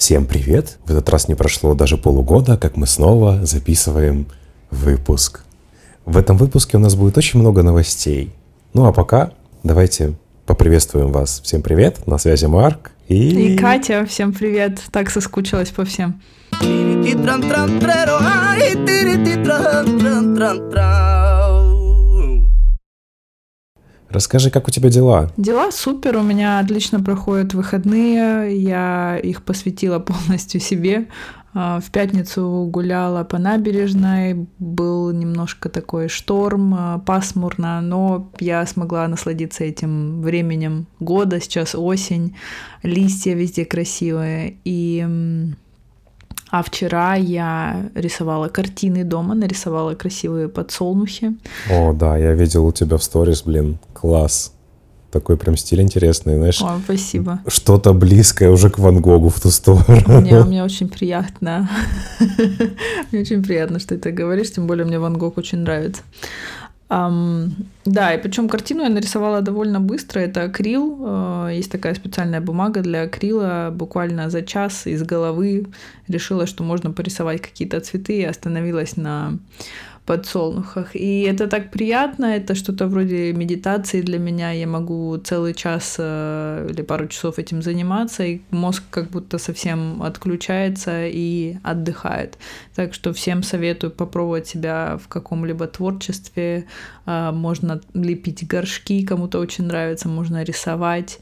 Всем привет! В этот раз не прошло даже полугода, как мы снова записываем выпуск. В этом выпуске у нас будет очень много новостей. Ну а пока давайте поприветствуем вас. Всем привет, на связи Марк и... И Катя, всем привет. Так соскучилась по всем. Расскажи, как у тебя дела? Дела супер, у меня отлично проходят выходные, я их посвятила полностью себе. А, в пятницу гуляла по набережной, был немножко такой шторм, а, пасмурно, но я смогла насладиться этим временем года, сейчас осень, листья везде красивые, и а вчера я рисовала картины дома, нарисовала красивые подсолнухи. О, да, я видел у тебя в сторис, блин, класс. Такой прям стиль интересный, знаешь. О, спасибо. Что-то близкое уже к Ван Гогу в ту сторону. Мне, мне очень приятно. Мне очень приятно, что ты говоришь, тем более мне Ван Гог очень нравится. Да, и причем картину я нарисовала довольно быстро. Это акрил. Uh, есть такая специальная бумага для акрила. Буквально за час из головы решила, что можно порисовать какие-то цветы и остановилась на подсолнухах. И это так приятно, это что-то вроде медитации для меня. Я могу целый час э, или пару часов этим заниматься, и мозг как будто совсем отключается и отдыхает. Так что всем советую попробовать себя в каком-либо творчестве. Э, можно лепить горшки, кому-то очень нравится, можно рисовать.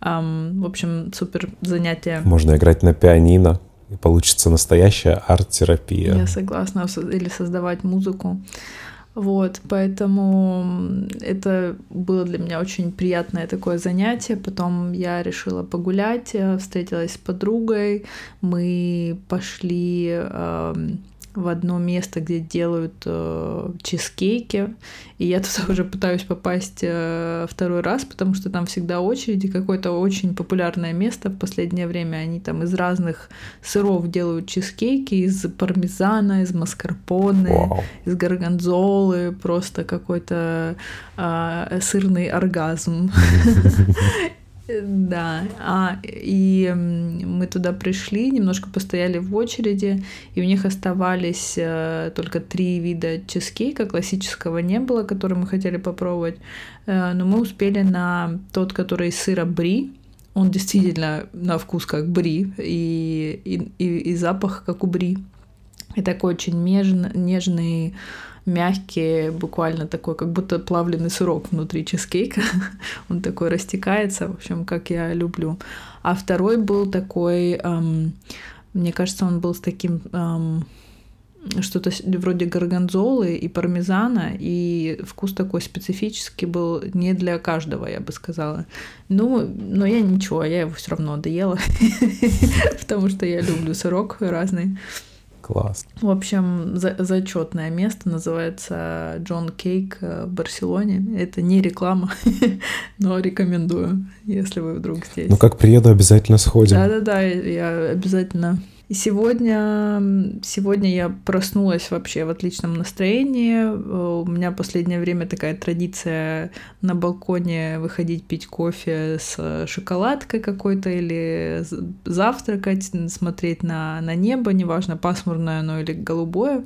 В общем, супер занятие. Можно играть на пианино и получится настоящая арт-терапия. Я согласна. Или создавать музыку. Вот, поэтому это было для меня очень приятное такое занятие. Потом я решила погулять, э, встретилась с подругой, мы пошли в одно место, где делают э, чизкейки. И я туда уже пытаюсь попасть э, второй раз, потому что там всегда очереди. Какое-то очень популярное место в последнее время. Они там из разных сыров делают чизкейки, из пармезана, из маскарпоне, wow. из горгонзолы. Просто какой-то э, сырный оргазм. Да, а, и мы туда пришли, немножко постояли в очереди, и у них оставались э, только три вида чизкейка, классического не было, который мы хотели попробовать, э, но мы успели на тот, который из сыра бри, он действительно на вкус как бри, и, и, и, и запах как у бри. И такой очень нежный, нежный мягкий, буквально такой, как будто плавленый сырок внутри чизкейка. Он такой растекается, в общем, как я люблю. А второй был такой, эм, мне кажется, он был с таким эм, что-то вроде горгонзолы и пармезана, и вкус такой специфический был не для каждого, я бы сказала. Ну, но я ничего, я его все равно доела, потому что я люблю сырок разный. Класс. В общем, за зачетное место называется Джон Кейк э, в Барселоне. Это не реклама, но рекомендую, если вы вдруг здесь. Ну, как приеду, обязательно сходим. Да-да-да, я обязательно и сегодня, сегодня я проснулась вообще в отличном настроении. Э, у меня последнее время такая традиция на балконе выходить пить кофе с шоколадкой какой-то или завтракать, смотреть на, на небо, неважно, пасмурное оно или голубое.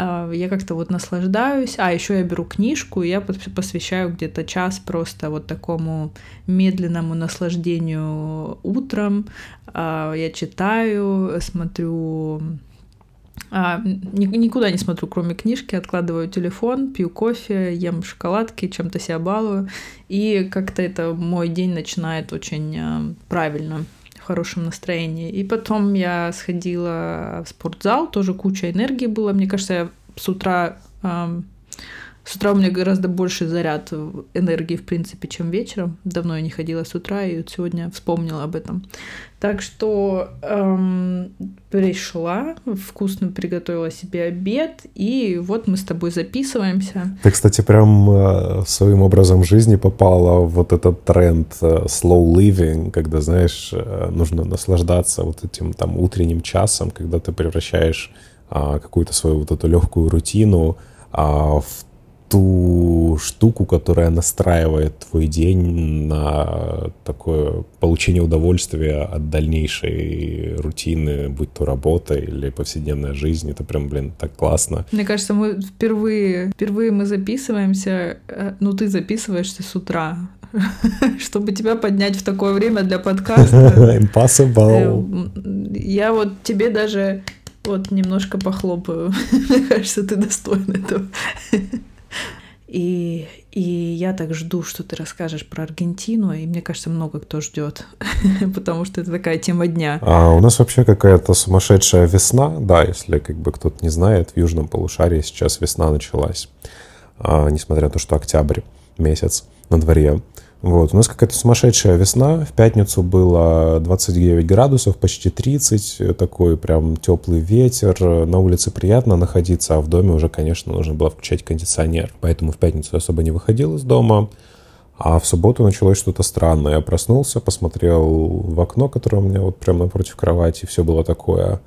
А, я как-то вот наслаждаюсь. А еще я беру книжку, и я посвящаю где-то час просто вот такому медленному наслаждению утром. А, я читаю, смотрю а, никуда не смотрю, кроме книжки, откладываю телефон, пью кофе, ем шоколадки, чем-то себя балую. И как-то это мой день начинает очень правильно хорошем настроении. И потом я сходила в спортзал, тоже куча энергии было. Мне кажется, я с утра с утра у меня гораздо больше заряд энергии, в принципе, чем вечером. Давно я не ходила с утра, и вот сегодня вспомнила об этом. Так что эм, пришла, вкусно приготовила себе обед, и вот мы с тобой записываемся. Ты, кстати, прям э, своим образом жизни попала в вот этот тренд э, slow living, когда, знаешь, э, нужно наслаждаться вот этим там утренним часом, когда ты превращаешь э, какую-то свою вот эту легкую рутину э, в ту штуку, которая настраивает твой день на такое получение удовольствия от дальнейшей рутины, будь то работа или повседневная жизнь. Это прям, блин, так классно. Мне кажется, мы впервые, впервые мы записываемся, э, ну ты записываешься с утра, чтобы тебя поднять в такое время для подкаста. Impossible. Э, я вот тебе даже вот немножко похлопаю. Мне кажется, ты достоин этого. И, и я так жду, что ты расскажешь про Аргентину, и мне кажется, много кто ждет, потому что это такая тема дня. А у нас вообще какая-то сумасшедшая весна, да, если как бы кто-то не знает, в южном полушарии сейчас весна началась, а, несмотря на то, что октябрь месяц на дворе. Вот. У нас какая-то сумасшедшая весна. В пятницу было 29 градусов, почти 30. Такой прям теплый ветер. На улице приятно находиться, а в доме уже, конечно, нужно было включать кондиционер. Поэтому в пятницу я особо не выходил из дома. А в субботу началось что-то странное. Я проснулся, посмотрел в окно, которое у меня вот прямо напротив кровати. Все было такое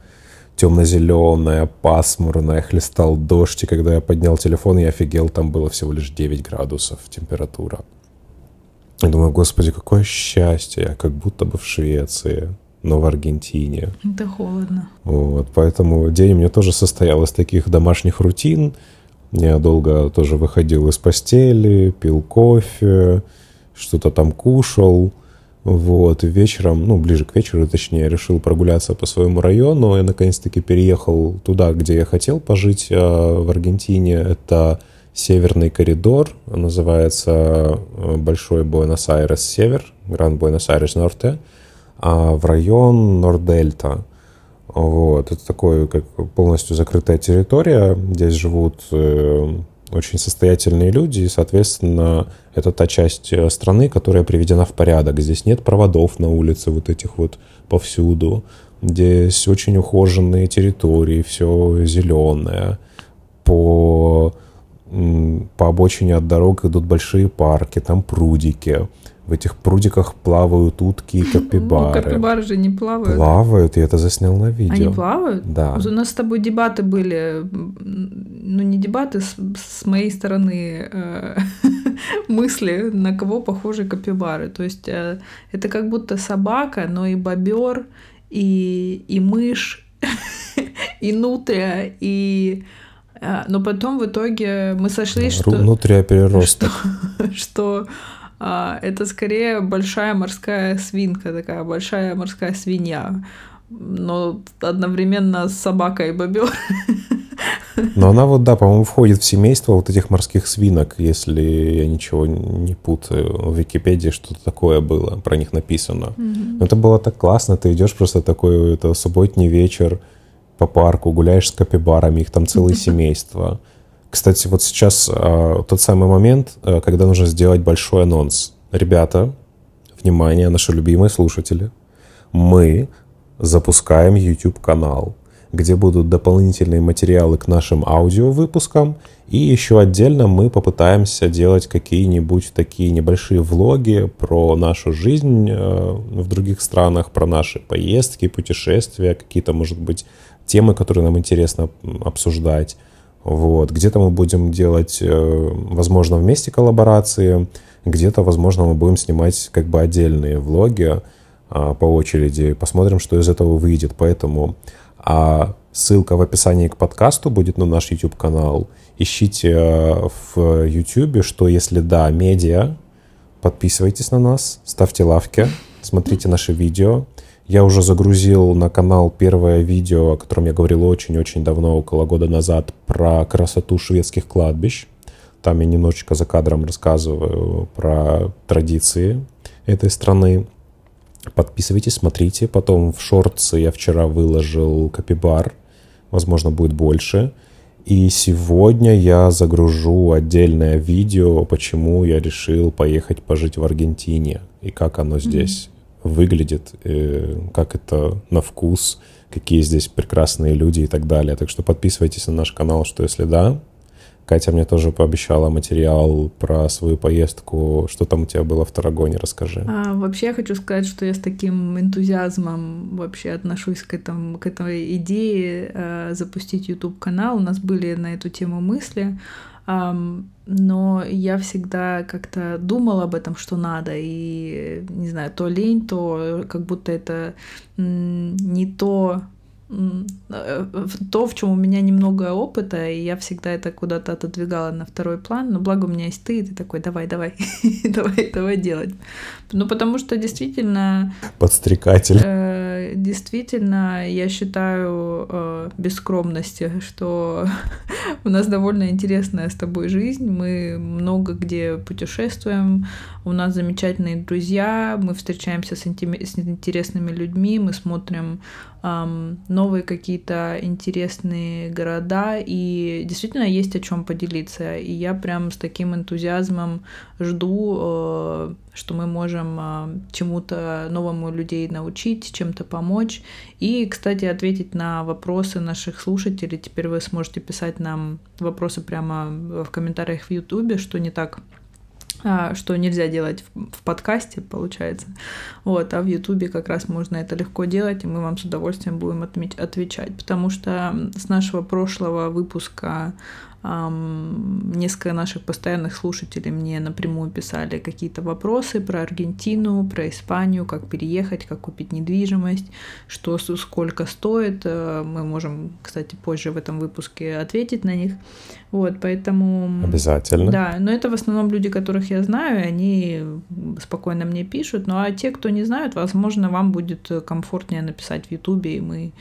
темно-зеленое, пасмурное, хлестал дождь. И когда я поднял телефон, я офигел, там было всего лишь 9 градусов температура. Я думаю, господи, какое счастье, я как будто бы в Швеции, но в Аргентине. Это холодно. Вот, поэтому день у меня тоже состоял из таких домашних рутин. Я долго тоже выходил из постели, пил кофе, что-то там кушал. Вот, и вечером, ну, ближе к вечеру, точнее, решил прогуляться по своему району. Я наконец-таки переехал туда, где я хотел пожить э, в Аргентине. Это северный коридор, называется э, Большой Буэнос-Айрес Север, Гранд Буэнос-Айрес Норте, а в район Нордельта. Вот. Это такой как полностью закрытая территория. Здесь живут э, очень состоятельные люди, и, соответственно, это та часть э, страны, которая приведена в порядок. Здесь нет проводов на улице вот этих вот повсюду. Здесь очень ухоженные территории, все зеленое. По по обочине от дорог идут большие парки, там прудики. В этих прудиках плавают утки и капибары. Ну, капибары же не плавают. Плавают, я это заснял на видео. Они плавают? Да. У нас с тобой дебаты были, ну не дебаты, с, с моей стороны э, мысли, на кого похожи капибары. То есть э, это как будто собака, но и бобер, и, и мышь, и нутрия, и но потом в итоге мы сошлись, что... Внутриопереросток. Что, что а, это скорее большая морская свинка, такая большая морская свинья. Но одновременно с собакой и бобер. Но она вот, да, по-моему, входит в семейство вот этих морских свинок, если я ничего не путаю. В Википедии что-то такое было, про них написано. Mm-hmm. Но это было так классно, ты идешь просто такой, это субботний вечер, по парку, гуляешь с капибарами, их там целое семейство. Кстати, вот сейчас э, тот самый момент, э, когда нужно сделать большой анонс. Ребята, внимание, наши любимые слушатели, мы запускаем YouTube-канал, где будут дополнительные материалы к нашим аудиовыпускам, и еще отдельно мы попытаемся делать какие-нибудь такие небольшие влоги про нашу жизнь э, в других странах, про наши поездки, путешествия, какие-то, может быть, темы, которые нам интересно обсуждать. Вот. Где-то мы будем делать, э, возможно, вместе коллаборации, где-то, возможно, мы будем снимать как бы отдельные влоги а, по очереди. Посмотрим, что из этого выйдет. Поэтому а ссылка в описании к подкасту будет на наш YouTube-канал. Ищите э, в YouTube, что если да, медиа, подписывайтесь на нас, ставьте лавки, смотрите наши видео. Я уже загрузил на канал первое видео, о котором я говорил очень-очень давно, около года назад, про красоту шведских кладбищ. Там я немножечко за кадром рассказываю про традиции этой страны. Подписывайтесь, смотрите. Потом в шортсы я вчера выложил капибар. Возможно, будет больше. И сегодня я загружу отдельное видео, почему я решил поехать пожить в Аргентине и как оно здесь выглядит, э, как это на вкус, какие здесь прекрасные люди и так далее. Так что подписывайтесь на наш канал, что если да. Катя мне тоже пообещала материал про свою поездку. Что там у тебя было в Тарагоне, расскажи. А, вообще я хочу сказать, что я с таким энтузиазмом вообще отношусь к, этому, к этой идее э, запустить YouTube-канал. У нас были на эту тему мысли. Но я всегда как-то думала об этом, что надо, и, не знаю, то лень, то как будто это не то, Э, то, в чем у меня немного опыта, и я всегда это куда-то отодвигала на второй план, но благо у меня есть ты, и ты такой, давай, давай, давай, давай делать. Ну, потому что действительно... Подстрекатель. Э, действительно, я считаю э, без скромности, что у нас довольно интересная с тобой жизнь, мы много где путешествуем, у нас замечательные друзья, мы встречаемся с, интим... с интересными людьми, мы смотрим новые какие-то интересные города, и действительно есть о чем поделиться. И я прям с таким энтузиазмом жду, э, что мы можем э, чему-то новому людей научить, чем-то помочь. И, кстати, ответить на вопросы наших слушателей. Теперь вы сможете писать нам вопросы прямо в комментариях в Ютубе, что не так а, что нельзя делать в, подкасте, получается. Вот, а в Ютубе как раз можно это легко делать, и мы вам с удовольствием будем отвечать, потому что с нашего прошлого выпуска Несколько наших постоянных слушателей мне напрямую писали какие-то вопросы про Аргентину, про Испанию, как переехать, как купить недвижимость, что сколько стоит. Э, мы можем, кстати, позже в этом выпуске ответить на них. Вот, поэтому... Обязательно. Да, но это в основном люди, которых я знаю, они спокойно мне пишут. Ну а те, кто не знают, возможно, вам будет комфортнее написать в Ютубе, и мы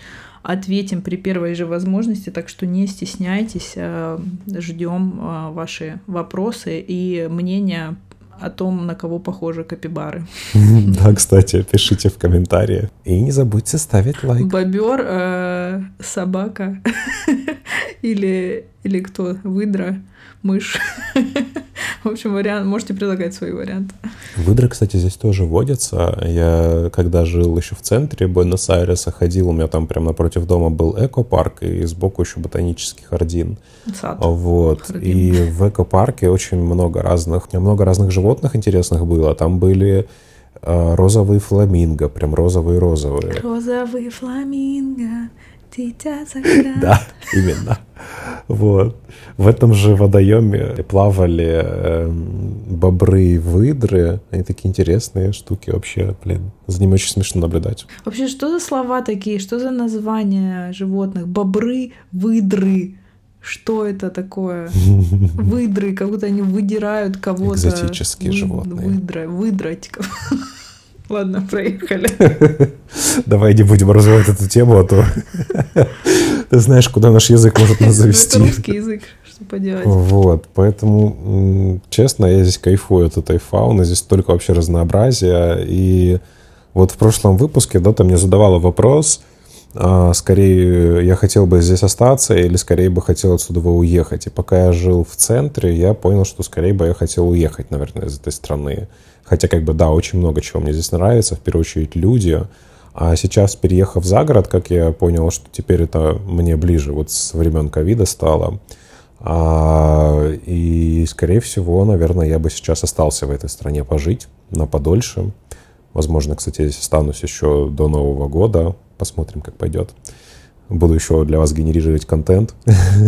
ответим при первой же возможности, так что не стесняйтесь, э, ждем э, ваши вопросы и мнения о том, на кого похожи капибары. Да, кстати, пишите в комментариях. И не забудьте ставить лайк. Бобер, э, собака или, или кто? Выдра мышь. В общем, вариант, можете предлагать свои варианты. Выдры, кстати, здесь тоже водятся. Я, когда жил еще в центре Буэнос-Айреса, ходил, у меня там прямо напротив дома был экопарк, и сбоку еще ботанический хардин. Сад. Вот. Хардин. И в экопарке очень много разных, много разных животных интересных было. Там были э, розовые фламинго, прям розовые-розовые. Розовые фламинго, дитя Да, именно. Вот. В этом же водоеме плавали э, бобры и выдры. Они такие интересные штуки вообще, блин. За ними очень смешно наблюдать. Вообще, что за слова такие? Что за названия животных? Бобры, выдры. Что это такое? Выдры, как будто они выдирают кого-то. Экзотические Вы, животные. Выдра, выдрать. Ладно, проехали. Давай не будем развивать эту тему, а то ты знаешь, куда наш язык может нас завести. Это русский язык, что поделать. Вот, поэтому, честно, я здесь кайфую от этой фауны, здесь только вообще разнообразие. И вот в прошлом выпуске Дота мне задавала вопрос, скорее я хотел бы здесь остаться или скорее бы хотел отсюда уехать. И пока я жил в центре, я понял, что скорее бы я хотел уехать, наверное, из этой страны. Хотя, как бы, да, очень много чего мне здесь нравится, в первую очередь люди. А сейчас, переехав за город, как я понял, что теперь это мне ближе, вот с времен ковида стало. А, и, скорее всего, наверное, я бы сейчас остался в этой стране пожить на подольше. Возможно, кстати, здесь останусь еще до Нового года. Посмотрим, как пойдет. Буду еще для вас генерировать контент,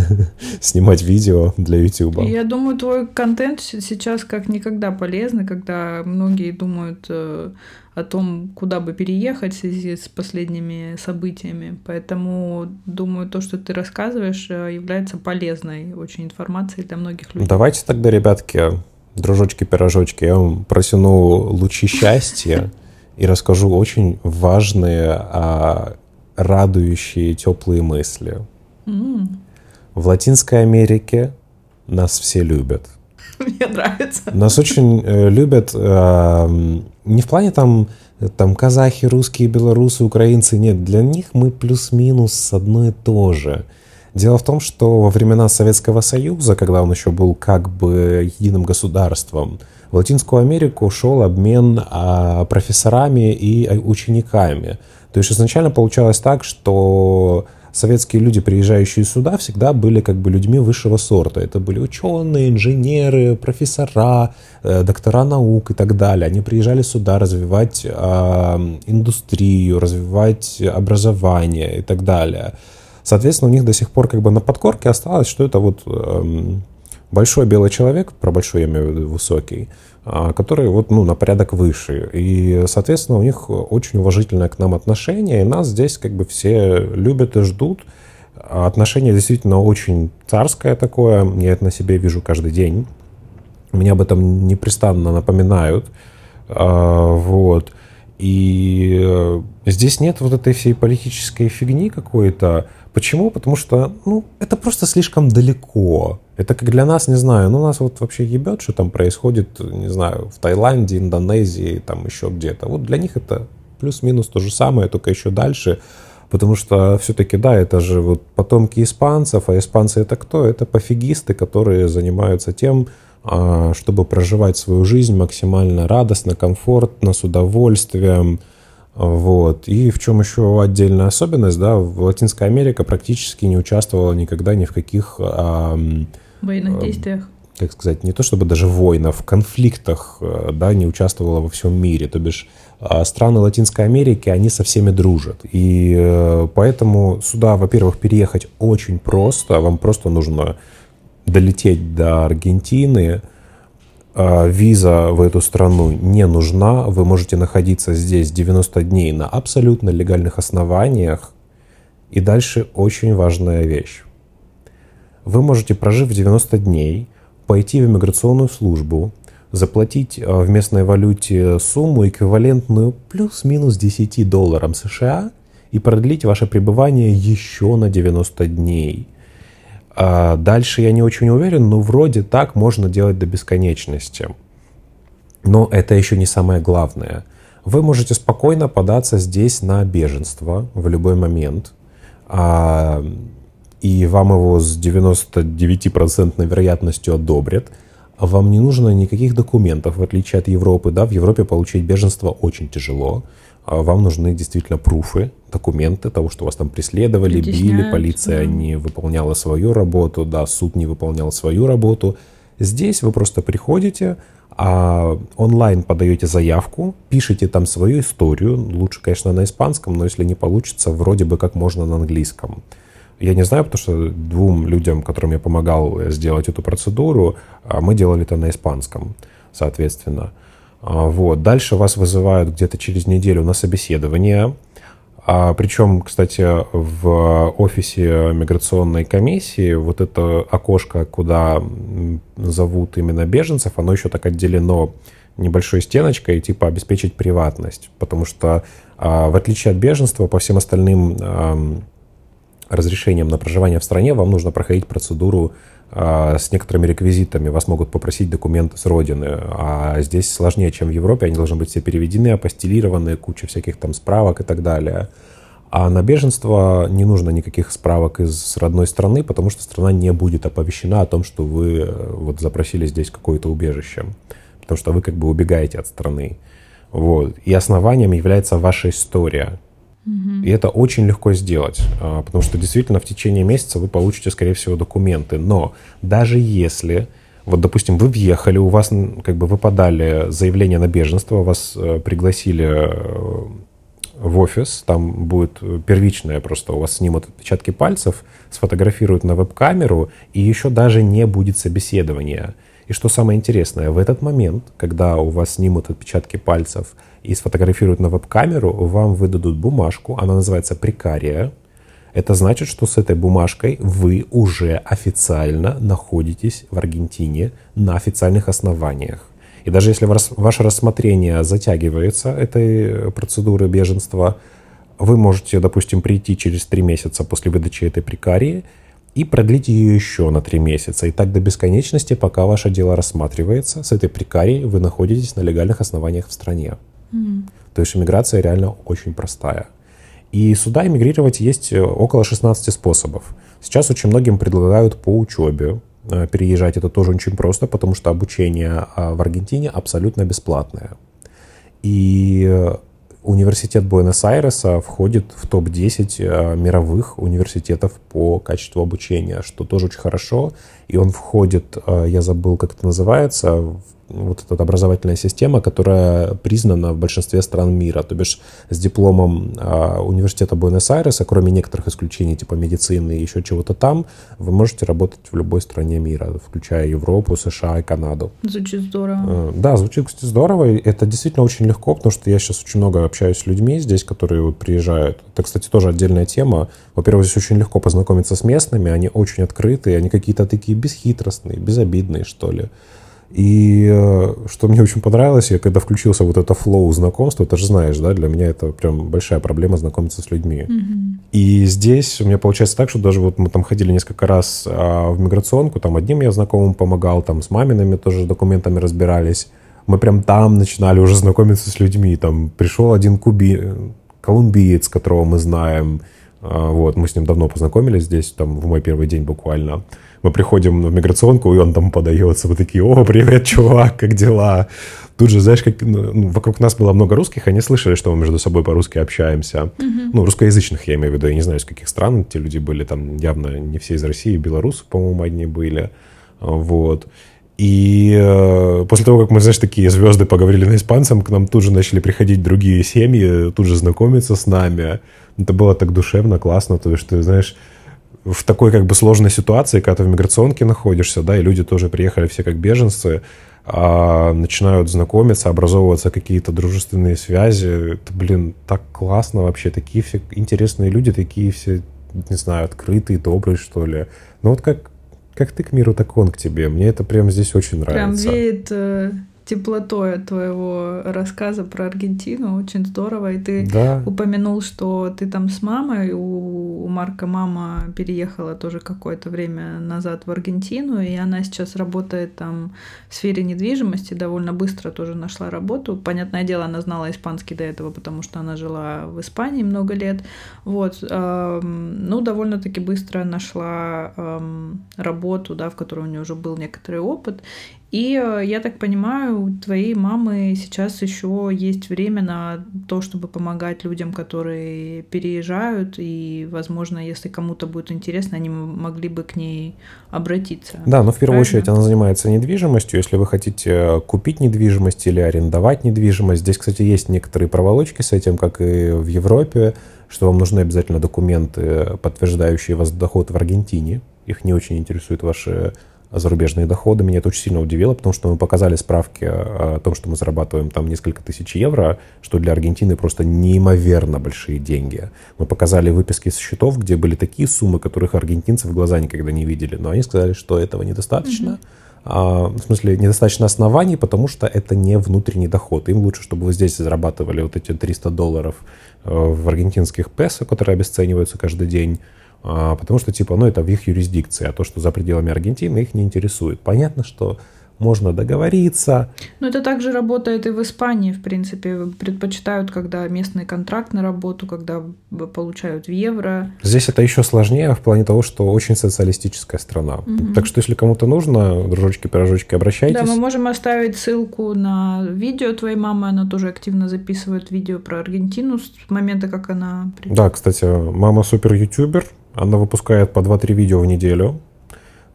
снимать видео для YouTube. Я думаю, твой контент сейчас как никогда полезный, когда многие думают э, о том, куда бы переехать в связи с последними событиями. Поэтому, думаю, то, что ты рассказываешь, э, является полезной очень информацией для многих людей. Давайте тогда, ребятки, дружочки-пирожочки, я вам протяну лучи счастья и расскажу очень важные а, радующие, теплые мысли. Mm. В Латинской Америке нас все любят. Мне нравится. Нас очень э, любят э, не в плане там, там казахи, русские, белорусы, украинцы. Нет, для них мы плюс-минус одно и то же. Дело в том, что во времена Советского Союза, когда он еще был как бы единым государством, в Латинскую Америку шел обмен а, профессорами и а, учениками. То есть изначально получалось так, что советские люди, приезжающие сюда, всегда были как бы людьми высшего сорта. Это были ученые, инженеры, профессора, э, доктора наук и так далее. Они приезжали сюда развивать э, индустрию, развивать образование и так далее. Соответственно, у них до сих пор как бы на подкорке осталось, что это вот э, большой белый человек, про большой я имею в виду высокий, а, который вот, ну, на порядок выше. И, соответственно, у них очень уважительное к нам отношение, и нас здесь как бы все любят и ждут. Отношение действительно очень царское такое, я это на себе вижу каждый день. Меня об этом непрестанно напоминают. А, вот. И э, здесь нет вот этой всей политической фигни какой-то. Почему? Потому что, ну, это просто слишком далеко. Это как для нас, не знаю, ну, нас вот вообще ебет, что там происходит, не знаю, в Таиланде, Индонезии, там еще где-то. Вот для них это плюс-минус то же самое, только еще дальше. Потому что все-таки, да, это же вот потомки испанцев, а испанцы это кто? Это пофигисты, которые занимаются тем, чтобы проживать свою жизнь максимально радостно, комфортно, с удовольствием. Вот. И в чем еще отдельная особенность, да, в Латинской Америке практически не участвовала никогда ни в каких... А, Военных действиях. Как сказать, не то чтобы даже войнах, в конфликтах, э, да, не участвовала во всем мире. То бишь а, страны Латинской Америки, они со всеми дружат. И э, поэтому сюда, во-первых, переехать очень просто. Вам просто нужно долететь до Аргентины, а, виза в эту страну не нужна, вы можете находиться здесь 90 дней на абсолютно легальных основаниях. И дальше очень важная вещь. Вы можете, прожив 90 дней, пойти в иммиграционную службу, заплатить а, в местной валюте сумму, эквивалентную плюс-минус 10 долларам США, и продлить ваше пребывание еще на 90 дней – а дальше я не очень уверен, но вроде так можно делать до бесконечности. Но это еще не самое главное. Вы можете спокойно податься здесь на беженство в любой момент. А, и вам его с 99% вероятностью одобрят. Вам не нужно никаких документов, в отличие от Европы. Да, в Европе получить беженство очень тяжело. А вам нужны действительно пруфы, документы того, что вас там преследовали, били, полиция да. не выполняла свою работу, да, суд не выполнял свою работу. Здесь вы просто приходите, а онлайн подаете заявку, пишите там свою историю, лучше, конечно, на испанском, но если не получится, вроде бы как можно на английском. Я не знаю, потому что двум людям, которым я помогал сделать эту процедуру, а, мы делали это на испанском, соответственно. А, вот. Дальше вас вызывают где-то через неделю на собеседование. А, причем, кстати, в офисе миграционной комиссии вот это окошко, куда зовут именно беженцев, оно еще так отделено небольшой стеночкой, типа обеспечить приватность. Потому что а, в отличие от беженства, по всем остальным разрешениям на проживание в стране вам нужно проходить процедуру а, с некоторыми реквизитами. Вас могут попросить документы с родины. А здесь сложнее, чем в Европе. Они должны быть все переведены, апостелированы, куча всяких там справок и так далее. А на беженство не нужно никаких справок из родной страны, потому что страна не будет оповещена о том, что вы э, вот запросили здесь какое-то убежище. Потому что вы как бы убегаете от страны. Вот. И основанием является ваша история. И это очень легко сделать, а, потому что действительно в течение месяца вы получите, скорее всего, документы. Но даже если, вот, допустим, вы въехали, у вас, как бы, вы подали заявление на беженство, вас э, пригласили э, в офис, там будет первичное просто, у вас снимут отпечатки пальцев, сфотографируют на веб-камеру, и еще даже не будет собеседования. И что самое интересное, в этот момент, когда у вас снимут отпечатки пальцев и сфотографируют на веб-камеру, вам выдадут бумажку, она называется прикария. Это значит, что с этой бумажкой вы уже официально находитесь в Аргентине на официальных основаниях. И даже если ваше рассмотрение затягивается этой процедуры беженства, вы можете, допустим, прийти через три месяца после выдачи этой прикарии и продлить ее еще на три месяца. И так до бесконечности, пока ваше дело рассматривается. С этой прикарией вы находитесь на легальных основаниях в стране. То есть иммиграция реально очень простая. И сюда эмигрировать есть э, около 16 способов. Сейчас очень многим предлагают по учебе э, переезжать. Это тоже очень просто, потому что обучение а, в Аргентине абсолютно бесплатное. И э, университет Буэнос-Айреса входит в топ-10 мировых университетов по качеству обучения, что тоже очень хорошо. И он входит, я забыл, как это называется, вот эта образовательная система, которая признана в большинстве стран мира. То бишь с дипломом э, университета Буэнос-Айреса, кроме некоторых исключений типа медицины и еще чего-то там, вы можете работать в любой стране мира, включая Европу, США и Канаду. Звучит здорово. Э, да, звучит здорово. И это действительно очень легко, потому что я сейчас очень много общаюсь с людьми здесь, которые вот приезжают. Это, кстати, тоже отдельная тема. Во-первых, здесь очень легко познакомиться с местными, они очень открытые, они какие-то такие бесхитростные, безобидные, что ли. И э, что мне очень понравилось, я когда включился вот это флоу знакомства, ты же знаешь, да, для меня это прям большая проблема знакомиться с людьми. Mm-hmm. И здесь у меня получается так, что даже вот мы там ходили несколько раз а, в миграционку, там одним я знакомым помогал, там с мамиными тоже документами разбирались. Мы прям там начинали уже знакомиться с людьми. Там пришел один куби... колумбиец, которого мы знаем. А, вот, мы с ним давно познакомились здесь, там, в мой первый день буквально мы приходим в миграционку, и он там подается. Мы такие, о, привет, чувак, как дела? Тут же, знаешь, как, ну, ну вокруг нас было много русских, они слышали, что мы между собой по-русски общаемся. Mm-hmm. Ну, русскоязычных, я имею в виду. Я не знаю, из каких стран те люди были. Там явно не все из России, белорусы, по-моему, одни были. Вот. И э, после того, как мы, знаешь, такие звезды поговорили на испанцем, к нам тут же начали приходить другие семьи, тут же знакомиться с нами. Это было так душевно, классно, то есть ты, знаешь, в такой как бы сложной ситуации, когда ты в миграционке находишься, да, и люди тоже приехали все как беженцы, а, начинают знакомиться, образовываться какие-то дружественные связи. Это, блин, так классно вообще. Такие все интересные люди, такие все, не знаю, открытые, добрые, что ли. Ну вот как, как ты к миру, так он к тебе. Мне это прям здесь очень нравится. Прям веет э, теплотой от твоего рассказа про Аргентину. Очень здорово. И ты да. упомянул, что ты там с мамой. У, у Марка мама переехала тоже какое-то время назад в Аргентину, и она сейчас работает там в сфере недвижимости. Довольно быстро тоже нашла работу. Понятное дело, она знала испанский до этого, потому что она жила в Испании много лет. Вот. Ну, довольно-таки быстро нашла работу, да, в которой у нее уже был некоторый опыт. И э, я так понимаю, у твоей мамы сейчас еще есть время на то, чтобы помогать людям, которые переезжают, и, возможно, если кому-то будет интересно, они могли бы к ней обратиться. Да, но в первую Правильно? очередь она занимается недвижимостью. Если вы хотите купить недвижимость или арендовать недвижимость, здесь, кстати, есть некоторые проволочки с этим, как и в Европе, что вам нужны обязательно документы, подтверждающие вас доход в Аргентине. Их не очень интересуют ваши зарубежные доходы. Меня это очень сильно удивило, потому что мы показали справки о том, что мы зарабатываем там несколько тысяч евро, что для Аргентины просто неимоверно большие деньги. Мы показали выписки с счетов, где были такие суммы, которых аргентинцы в глаза никогда не видели. Но они сказали, что этого недостаточно. Mm-hmm. А, в смысле, недостаточно оснований, потому что это не внутренний доход. Им лучше, чтобы вы здесь зарабатывали вот эти 300 долларов э, в аргентинских песо, которые обесцениваются каждый день, а, потому что, типа, ну, это в их юрисдикции, а то, что за пределами Аргентины, их не интересует. Понятно, что можно договориться. Но это также работает и в Испании, в принципе. Предпочитают, когда местный контракт на работу, когда получают в евро. Здесь это еще сложнее в плане того, что очень социалистическая страна. Угу. Так что, если кому-то нужно, дружочки-пирожочки, обращайтесь. Да, мы можем оставить ссылку на видео твоей мамы. Она тоже активно записывает видео про Аргентину с момента, как она... Да, кстати, мама супер-ютубер. Она выпускает по 2-3 видео в неделю,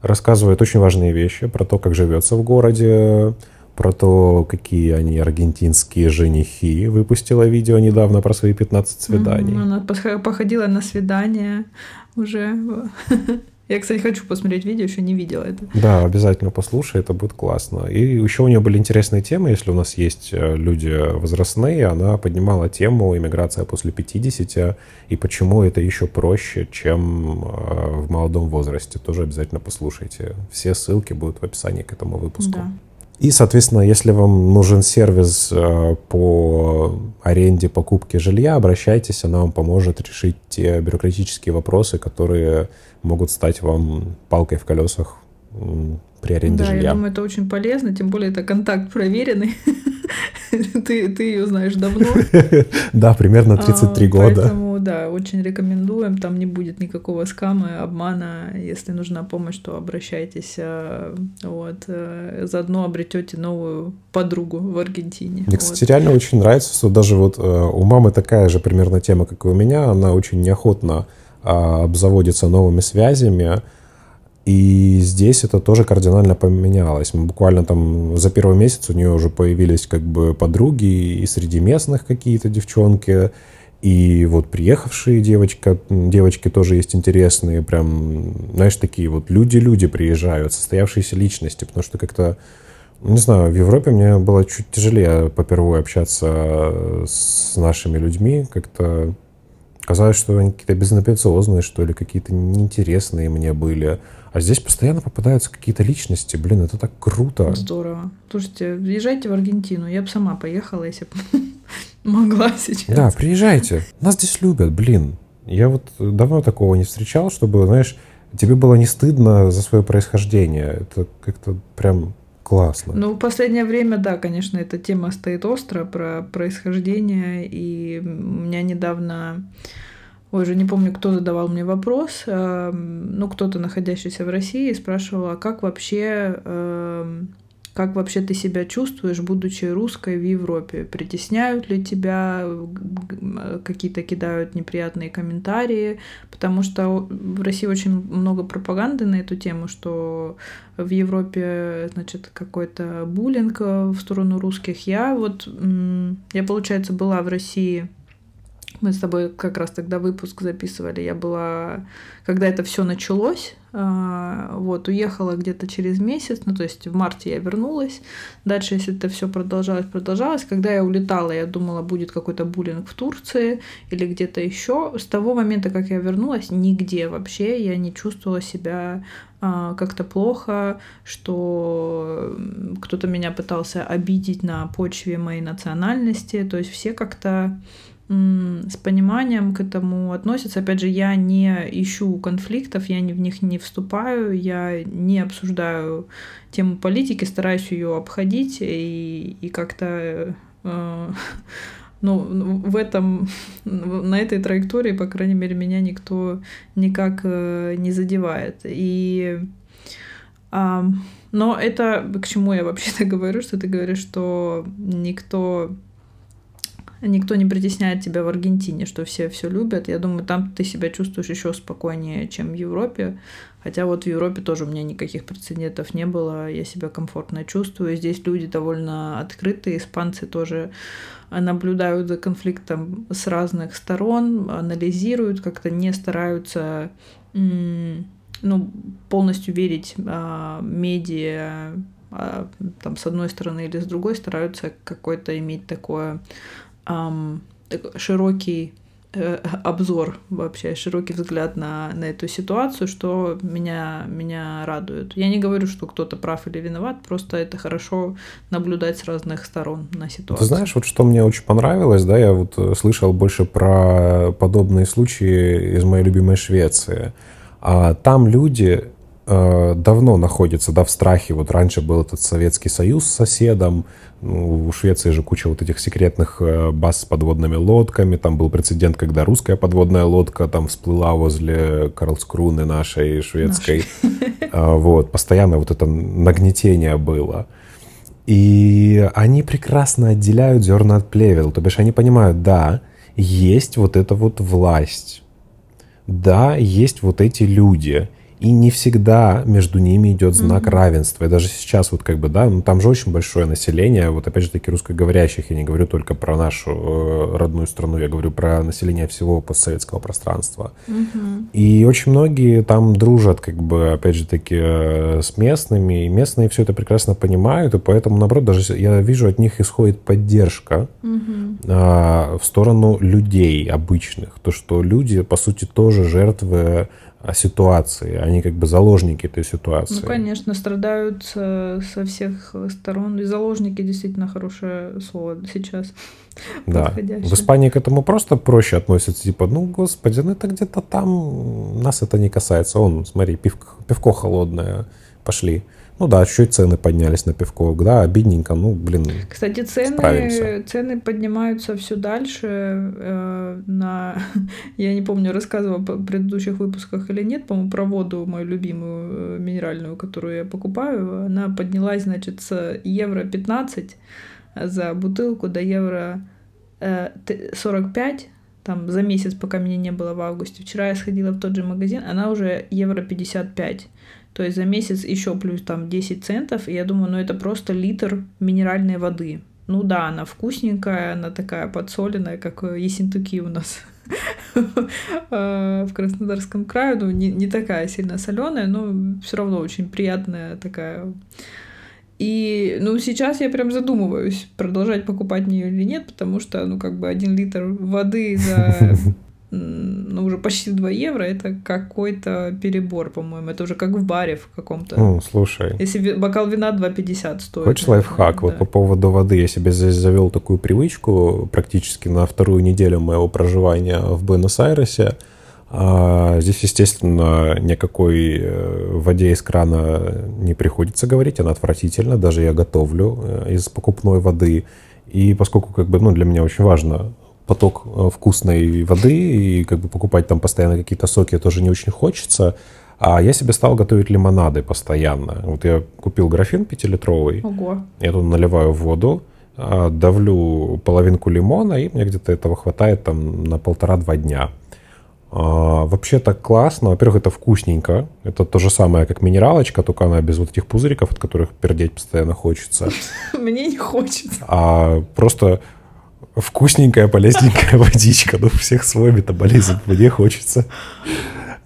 рассказывает очень важные вещи про то, как живется в городе, про то, какие они аргентинские женихи. Выпустила видео недавно про свои 15 свиданий. Она походила на свидание уже. Я, кстати, хочу посмотреть видео, еще не видела это. Да, обязательно послушай, это будет классно. И еще у нее были интересные темы, если у нас есть э, люди возрастные, она поднимала тему иммиграция после 50 и почему это еще проще, чем э, в молодом возрасте. Тоже обязательно послушайте. Все ссылки будут в описании к этому выпуску. Да. И, соответственно, если вам нужен сервис э, по аренде, покупке жилья, обращайтесь, она вам поможет решить те бюрократические вопросы, которые могут стать вам палкой в колесах при аренде да, жилья. я думаю, это очень полезно, тем более это контакт проверенный. ты, ты ее знаешь давно. да, примерно 33 а, года. Да, очень рекомендуем. Там не будет никакого скама, обмана. Если нужна помощь, то обращайтесь. А, вот. Э, заодно обретете новую подругу в Аргентине. Мне, кстати, реально очень нравится, что даже вот э, у мамы такая же примерно тема, как и у меня. Она очень неохотно а, обзаводится новыми связями. И здесь это тоже кардинально поменялось. Буквально там за первый месяц у нее уже появились как бы подруги и среди местных какие-то девчонки, и вот приехавшие девочка, девочки тоже есть интересные, прям, знаешь, такие вот люди-люди приезжают, состоявшиеся личности, потому что как-то, не знаю, в Европе мне было чуть тяжелее попервые общаться с нашими людьми, как-то казалось, что они какие-то безамбициозные, что ли, какие-то неинтересные мне были. А здесь постоянно попадаются какие-то личности. Блин, это так круто. Здорово. Слушайте, езжайте в Аргентину. Я бы сама поехала, если бы могла сейчас. Да, приезжайте. Нас здесь любят, блин. Я вот давно такого не встречал, чтобы, знаешь, тебе было не стыдно за свое происхождение. Это как-то прям классно. Ну, в последнее время, да, конечно, эта тема стоит остро про происхождение. И у меня недавно Ой, уже не помню, кто задавал мне вопрос, э, ну, кто-то, находящийся в России, спрашивал, а как вообще, э, как вообще ты себя чувствуешь, будучи русской в Европе? Притесняют ли тебя, какие-то кидают неприятные комментарии? Потому что в России очень много пропаганды на эту тему, что в Европе, значит, какой-то буллинг в сторону русских. Я вот, я, получается, была в России мы с тобой как раз тогда выпуск записывали. Я была, когда это все началось, а, вот, уехала где-то через месяц, ну, то есть в марте я вернулась. Дальше, если это все продолжалось, продолжалось, когда я улетала, я думала, будет какой-то буллинг в Турции или где-то еще. С того момента, как я вернулась, нигде вообще я не чувствовала себя а, как-то плохо, что кто-то меня пытался обидеть на почве моей национальности. То есть все как-то с пониманием к этому относятся. Опять же, я не ищу конфликтов, я в них не вступаю, я не обсуждаю тему политики, стараюсь ее обходить и, и как-то э, ну, в этом, на этой траектории, по крайней мере, меня никто никак э, не задевает. И э, но это к чему я вообще-то говорю, что ты говоришь, что никто никто не притесняет тебя в Аргентине, что все все любят. Я думаю, там ты себя чувствуешь еще спокойнее, чем в Европе. Хотя вот в Европе тоже у меня никаких прецедентов не было, я себя комфортно чувствую. Здесь люди довольно открытые, испанцы тоже наблюдают за конфликтом с разных сторон, анализируют, как-то не стараются ну, полностью верить а, медиа, а, там с одной стороны или с другой стараются какой-то иметь такое эм, широкий э, обзор вообще, широкий взгляд на, на эту ситуацию, что меня, меня радует. Я не говорю, что кто-то прав или виноват, просто это хорошо наблюдать с разных сторон на ситуацию. Ты знаешь, вот что мне очень понравилось, да, я вот э, слышал больше про подобные случаи из моей любимой Швеции. А там люди э, давно находятся, да, в страхе. Вот раньше был этот Советский Союз с соседом, ну, у Швеции же куча вот этих секретных э, баз с подводными лодками. Там был прецедент, когда русская подводная лодка там всплыла возле Карлскруны нашей шведской. А, вот, постоянно вот это нагнетение было. И они прекрасно отделяют зерна от плевел. То бишь они понимают, да, есть вот эта вот власть. Да, есть вот эти люди и не всегда между ними идет знак mm-hmm. равенства. И даже сейчас вот как бы, да, ну там же очень большое население, вот опять же таки русскоговорящих, я не говорю только про нашу э, родную страну, я говорю про население всего постсоветского пространства. Mm-hmm. И очень многие там дружат, как бы, опять же таки, э, с местными, и местные все это прекрасно понимают, и поэтому, наоборот, даже я вижу, от них исходит поддержка mm-hmm. э, в сторону людей обычных, то, что люди, по сути, тоже жертвы ситуации, они как бы заложники этой ситуации. Ну, конечно, страдают со, со всех сторон. И заложники действительно хорошее слово сейчас. Да. В Испании к этому просто проще относятся. Типа, ну, господи, ну это где-то там, нас это не касается. Он, смотри, пивко, пивко холодное, пошли. Ну да, чуть цены поднялись на пивко, да, обидненько, ну, блин, Кстати, цены, цены поднимаются все дальше э, на... Я не помню, рассказывала в предыдущих выпусках или нет, по-моему, про воду мою любимую э, минеральную, которую я покупаю, она поднялась, значит, с евро 15 за бутылку до евро э, 45, там за месяц, пока меня не было в августе. Вчера я сходила в тот же магазин, она уже евро 55. То есть за месяц еще плюс там 10 центов. И я думаю, ну это просто литр минеральной воды. Ну да, она вкусненькая, она такая подсоленная, как Есентуки у нас в Краснодарском крае. Ну, не, не такая сильно соленая, но все равно очень приятная такая. И, ну, сейчас я прям задумываюсь, продолжать покупать нее или нет, потому что, ну, как бы один литр воды за ну, уже почти 2 евро, это какой-то перебор, по-моему. Это уже как в баре в каком-то. Ну, слушай. Если бокал вина 2,50 стоит. Хочешь лайфхак? Да. Вот по поводу воды. Я себе здесь завел такую привычку практически на вторую неделю моего проживания в Буэнос-Айресе. А здесь, естественно, никакой э, воде из крана не приходится говорить, она отвратительна. Даже я готовлю э, из покупной воды. И поскольку как бы, ну, для меня очень важно поток э, вкусной воды, и как бы покупать там постоянно какие-то соки тоже не очень хочется. А я себе стал готовить лимонады постоянно. Вот я купил графин пятилитровый. Ого. Я тут наливаю воду, а, давлю половинку лимона, и мне где-то этого хватает там на полтора-два дня. А, вообще так классно. Во-первых, это вкусненько. Это то же самое, как минералочка, только она без вот этих пузыриков, от которых пердеть постоянно хочется. Мне не хочется. А просто вкусненькая, полезненькая водичка. Ну, всех свой метаболизм, мне хочется.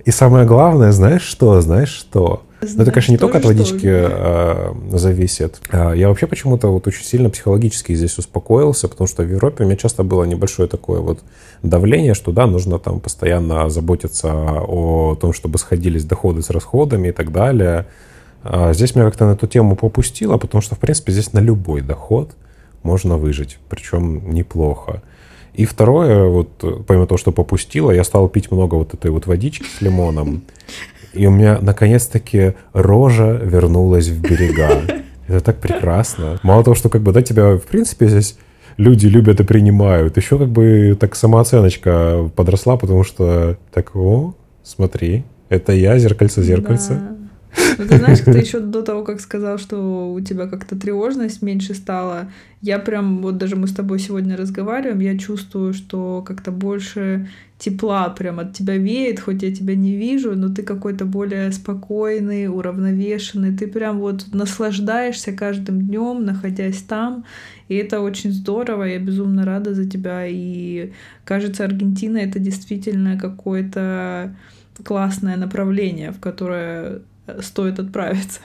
И самое главное, знаешь что? Знаешь что? Знаешь, Но это, конечно, не только от водички а, зависит. А, я вообще почему-то вот очень сильно психологически здесь успокоился, потому что в Европе у меня часто было небольшое такое вот давление, что да, нужно там постоянно заботиться о том, чтобы сходились доходы с расходами и так далее. А здесь меня как-то на эту тему попустило, потому что, в принципе, здесь на любой доход можно выжить, причем неплохо. И второе, вот помимо того, что попустило, я стал пить много вот этой вот водички с лимоном. И у меня наконец-таки рожа вернулась в берега. Это так прекрасно. Мало того, что как бы, да, тебя, в принципе, здесь люди любят и принимают. Еще как бы так самооценочка подросла, потому что так, о, смотри, это я, зеркальце-зеркальце. Да. Ну, ты знаешь, ты еще до того, как сказал, что у тебя как-то тревожность меньше стала, я прям, вот даже мы с тобой сегодня разговариваем, я чувствую, что как-то больше тепла прям от тебя веет, хоть я тебя не вижу, но ты какой-то более спокойный, уравновешенный, ты прям вот наслаждаешься каждым днем, находясь там, и это очень здорово, я безумно рада за тебя, и кажется, Аргентина это действительно какое-то классное направление, в которое стоит отправиться.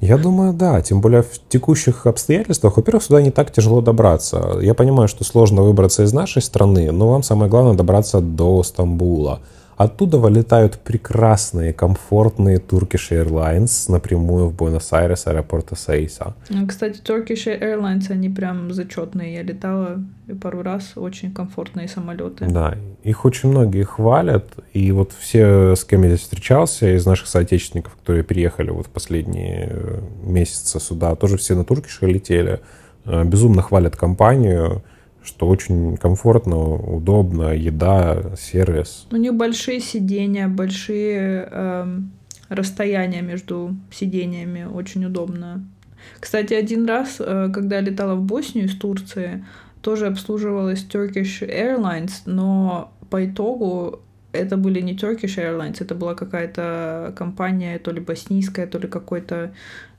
Я думаю, да. Тем более в текущих обстоятельствах, во-первых, сюда не так тяжело добраться. Я понимаю, что сложно выбраться из нашей страны, но вам самое главное добраться до Стамбула. Оттуда вылетают прекрасные, комфортные Turkish Airlines напрямую в Буэнос-Айрес, аэропорта Саиса. Ну, кстати, Turkish Airlines, они прям зачетные. Я летала пару раз, очень комфортные самолеты. Да, их очень многие хвалят. И вот все, с кем я здесь встречался, из наших соотечественников, которые приехали вот в последние э, месяцы сюда, тоже все на Turkish летели. Э, безумно хвалят компанию что очень комфортно, удобно, еда, сервис. У них большие сидения, большие э, расстояния между сидениями, очень удобно. Кстати, один раз, э, когда я летала в Боснию из Турции, тоже обслуживалась Turkish Airlines, но по итогу это были не Turkish Airlines, это была какая-то компания, то ли боснийская, то ли какой-то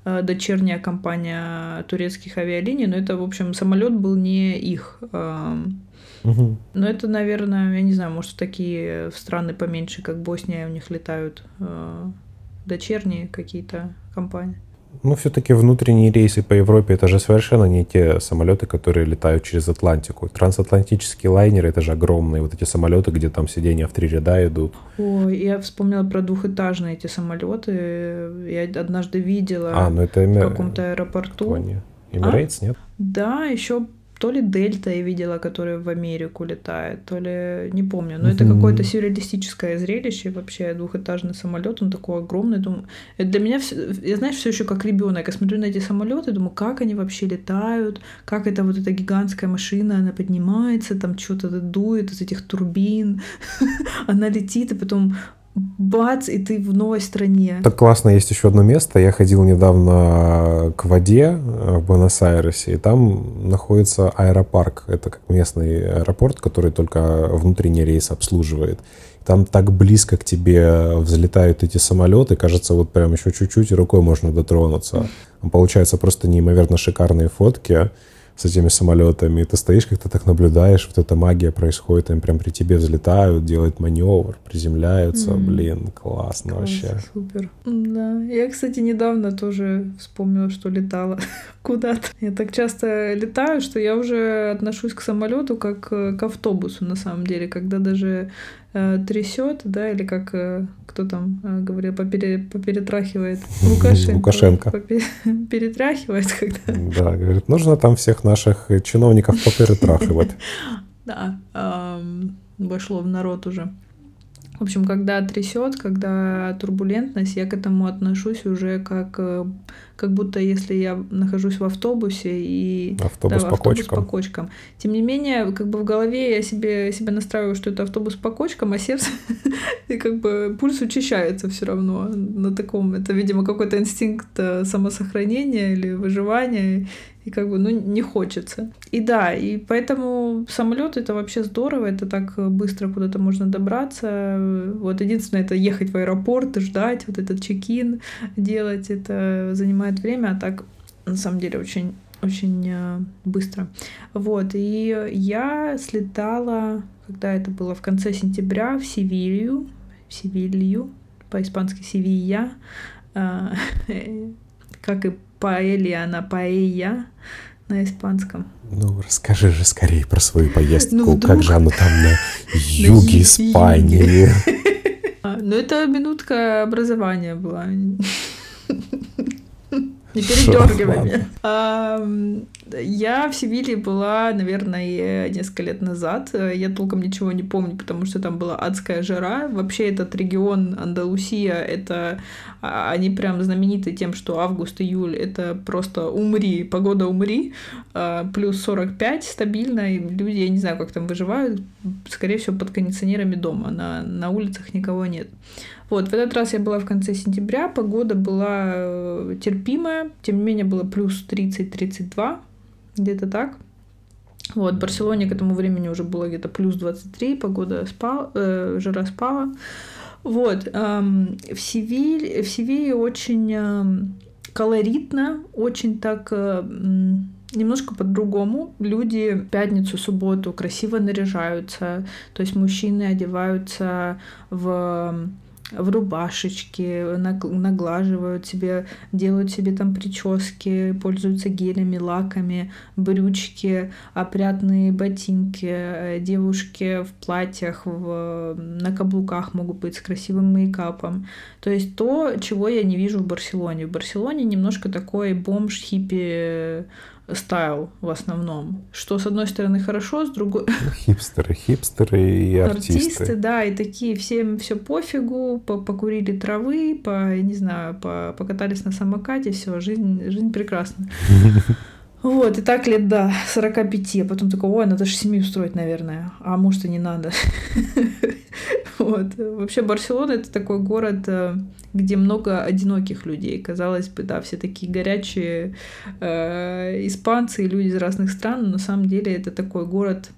дочерняя компания турецких авиалиний, но это, в общем, самолет был не их. Угу. Но это, наверное, я не знаю, может, такие страны поменьше, как Босния, у них летают э, дочерние какие-то компании. Ну, все-таки внутренние рейсы по Европе это же совершенно не те самолеты, которые летают через Атлантику. Трансатлантические лайнеры это же огромные вот эти самолеты, где там сиденья в три ряда идут. Ой, я вспомнила про двухэтажные эти самолеты. Я однажды видела а, ну это в каком-то аэропорту. Emirates, а? нет? Да, еще то ли Дельта я видела, который в Америку летает, то ли не помню. Но это какое-то сюрреалистическое зрелище. Вообще двухэтажный самолет, он такой огромный. Думаю, это для меня, я знаешь, все еще как ребенок. Я смотрю на эти самолеты, думаю, как они вообще летают, как это вот эта гигантская машина, она поднимается, там что-то дует из этих турбин, она летит, и потом бац, и ты в новой стране. Так классно, есть еще одно место. Я ходил недавно к воде э, в Буэнос-Айресе, и там находится аэропарк. Это как местный аэропорт, который только внутренний рейс обслуживает. там так близко к тебе взлетают эти самолеты, кажется, вот прям еще чуть-чуть и рукой можно дотронуться. Получаются просто неимоверно шикарные фотки с этими самолетами. ты стоишь, как-то так наблюдаешь, вот эта магия происходит, они прям при тебе взлетают, делают маневр, приземляются. Mm. Блин, классно Класс, вообще. Супер. Да. Я, кстати, недавно тоже вспомнила, что летала куда-то. Я так часто летаю, что я уже отношусь к самолету как к автобусу, на самом деле, когда даже э, трясет, да, или как э, кто там э, говорил, попере, поперетрахивает Лукашенко. Лукашенко. перетряхивает, когда... Да, говорит, нужно там всех наших чиновников поперетрахивать. Да, вошло в народ уже. В общем, когда трясет, когда турбулентность, я к этому отношусь уже как, э, как будто если я нахожусь в автобусе и автобус, да, по, автобус кочкам. по кочкам. Тем не менее, как бы в голове я себе, себя настраиваю, что это автобус по кочкам, а сердце и как бы пульс учащается все равно на таком. Это, видимо, какой-то инстинкт э, самосохранения или выживания и как бы, ну, не хочется. И да, и поэтому самолет это вообще здорово, это так быстро куда-то можно добраться. Вот единственное, это ехать в аэропорт ждать, вот этот чекин делать, это занимает время, а так на самом деле очень очень э, быстро. Вот, и я слетала, когда это было в конце сентября, в Севилью, в Севилью, по-испански Севилья, э, как и паэлья на паэя на испанском. Ну, расскажи же скорее про свою поездку. Ну, вдруг... Как же оно там на юге Испании? А, ну, это минутка образования была. Не передергивай меня. Я в Севиле была, наверное, несколько лет назад. Я толком ничего не помню, потому что там была адская жара. Вообще этот регион Андалусия, это а, они прям знамениты тем, что август-июль это просто умри, погода умри, а, плюс 45 стабильно, и люди, я не знаю, как там выживают, скорее всего, под кондиционерами дома, на, на улицах никого нет. Вот, в этот раз я была в конце сентября, погода была э, терпимая, тем не менее было плюс 30-32, где-то так. Вот, в Барселоне к этому времени уже было где-то плюс 23, погода спала, э, жара спала. Вот, эм, в, Севиль, в Севиле очень эм, колоритно, очень так... Э, немножко по-другому. Люди в пятницу, субботу красиво наряжаются, то есть мужчины одеваются в в рубашечке, наглаживают себе, делают себе там прически, пользуются гелями, лаками, брючки, опрятные ботинки, э, девушки в платьях, в, на каблуках могут быть с красивым мейкапом. То есть то, чего я не вижу в Барселоне. В Барселоне немножко такой бомж-хиппи стайл в основном. Что, с одной стороны, хорошо, с другой... Хипстеры, хипстеры и артисты. Артисты, да, и такие, всем все пофигу, покурили травы, по, не знаю, по, покатались на самокате, все, жизнь, жизнь прекрасна. Вот, и так лет до 45, а потом такой, ой, надо же семью строить, наверное, а может и не надо. Вот. Вообще Барселона — это такой город, э, где много одиноких людей. Казалось бы, да, все такие горячие э, испанцы и люди из разных стран, но на самом деле это такой город,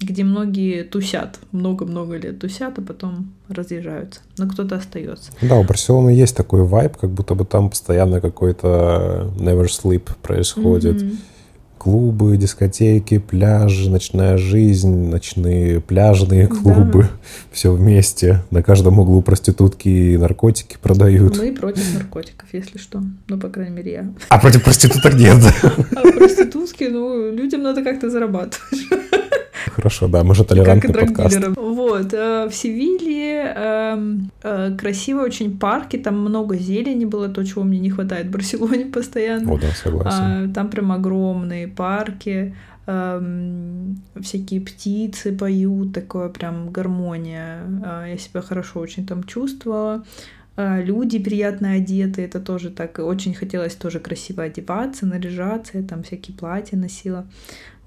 где многие тусят, много-много лет тусят, а потом разъезжаются. Но кто-то остается. Да, у Барселоны есть такой вайб, как будто бы там постоянно какой-то never sleep происходит. Mm-hmm. Клубы, дискотеки, пляжи, ночная жизнь, ночные пляжные клубы, да. все вместе. На каждом углу проститутки и наркотики продают. Мы против наркотиков, если что. Ну, по крайней мере, я. А против проституток нет. А проститутки, ну, людям надо как-то зарабатывать. Хорошо, да, мы же толерантный как подкаст. Вот, э, в Севилье эм, э, красиво очень парки, там много зелени было, то, чего мне не хватает в Барселоне постоянно. О, да, согласен. А, там прям огромные парки, эм, всякие птицы поют, такое прям гармония. А, я себя хорошо очень там чувствовала люди приятно одеты, это тоже так, очень хотелось тоже красиво одеваться, наряжаться, я там всякие платья носила.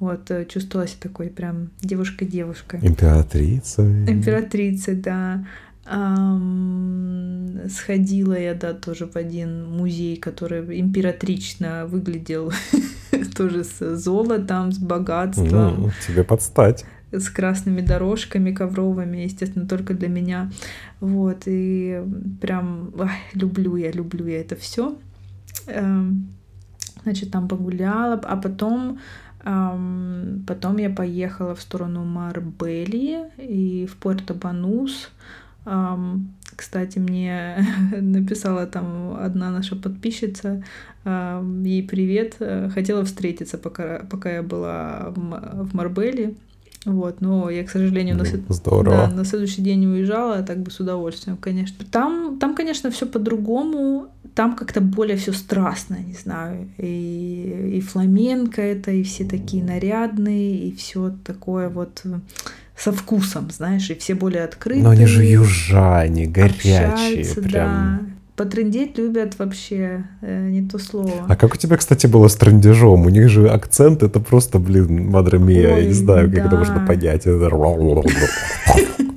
Вот, э, чувствовалась такой прям девушка-девушка. Императрица. Императрица, да. Um, сходила я, да, тоже в один музей, который императрично выглядел, тоже с золотом, с богатством. Ну, тебе подстать. с красными дорожками ковровыми, естественно, только для меня. Вот, и прям ой, люблю я, люблю я это все. Эм, значит, там погуляла, а потом Потом я поехала в сторону Марбелии и в Пуэрто-Банус. Кстати, мне написала там одна наша подписчица, ей привет, э, хотела встретиться, пока, пока я была в Марбелии. Вот, но я, к сожалению, на, Здорово. Да, на следующий день уезжала, а так бы с удовольствием, конечно. Там, там конечно, все по-другому, там как-то более все страстно, не знаю. И, и фламенко это, и все такие нарядные, и все такое вот со вкусом, знаешь, и все более открытые. Но они же южане, горячие, прям. Потрындеть любят вообще, э, не то слово. А как у тебя, кстати, было с трындежом? У них же акцент, это просто, блин, мадре мия, я не знаю, да. как это можно понять.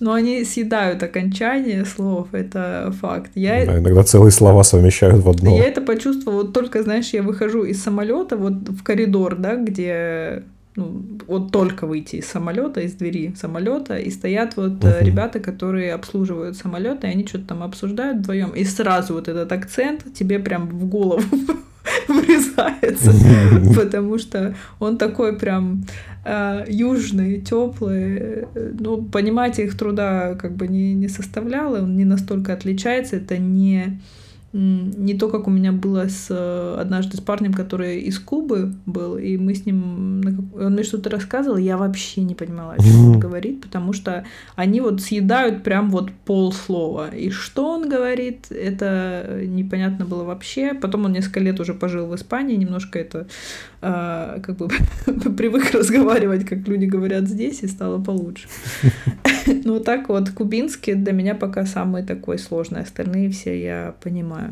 Но они съедают окончание слов, это факт. Я... Да, иногда целые слова совмещают в одно. Я это почувствовала, вот только, знаешь, я выхожу из самолета вот в коридор, да, где ну, вот только выйти из самолета, из двери самолета, и стоят вот uh-huh. ребята, которые обслуживают самолеты, и они что-то там обсуждают вдвоем, и сразу вот этот акцент тебе прям в голову врезается, потому что он такой прям э, южный, теплый. Ну, понимать их труда как бы не, не составляло, он не настолько отличается, это не не то, как у меня было с однажды с парнем, который из Кубы был, и мы с ним, он мне что-то рассказывал, я вообще не понимала, о чем он говорит, потому что они вот съедают прям вот полслова. И что он говорит, это непонятно было вообще. Потом он несколько лет уже пожил в Испании, немножко это э, как бы привык разговаривать, как люди говорят здесь, и стало получше. Ну так вот, кубинский для меня пока самый такой сложный, остальные все я понимаю.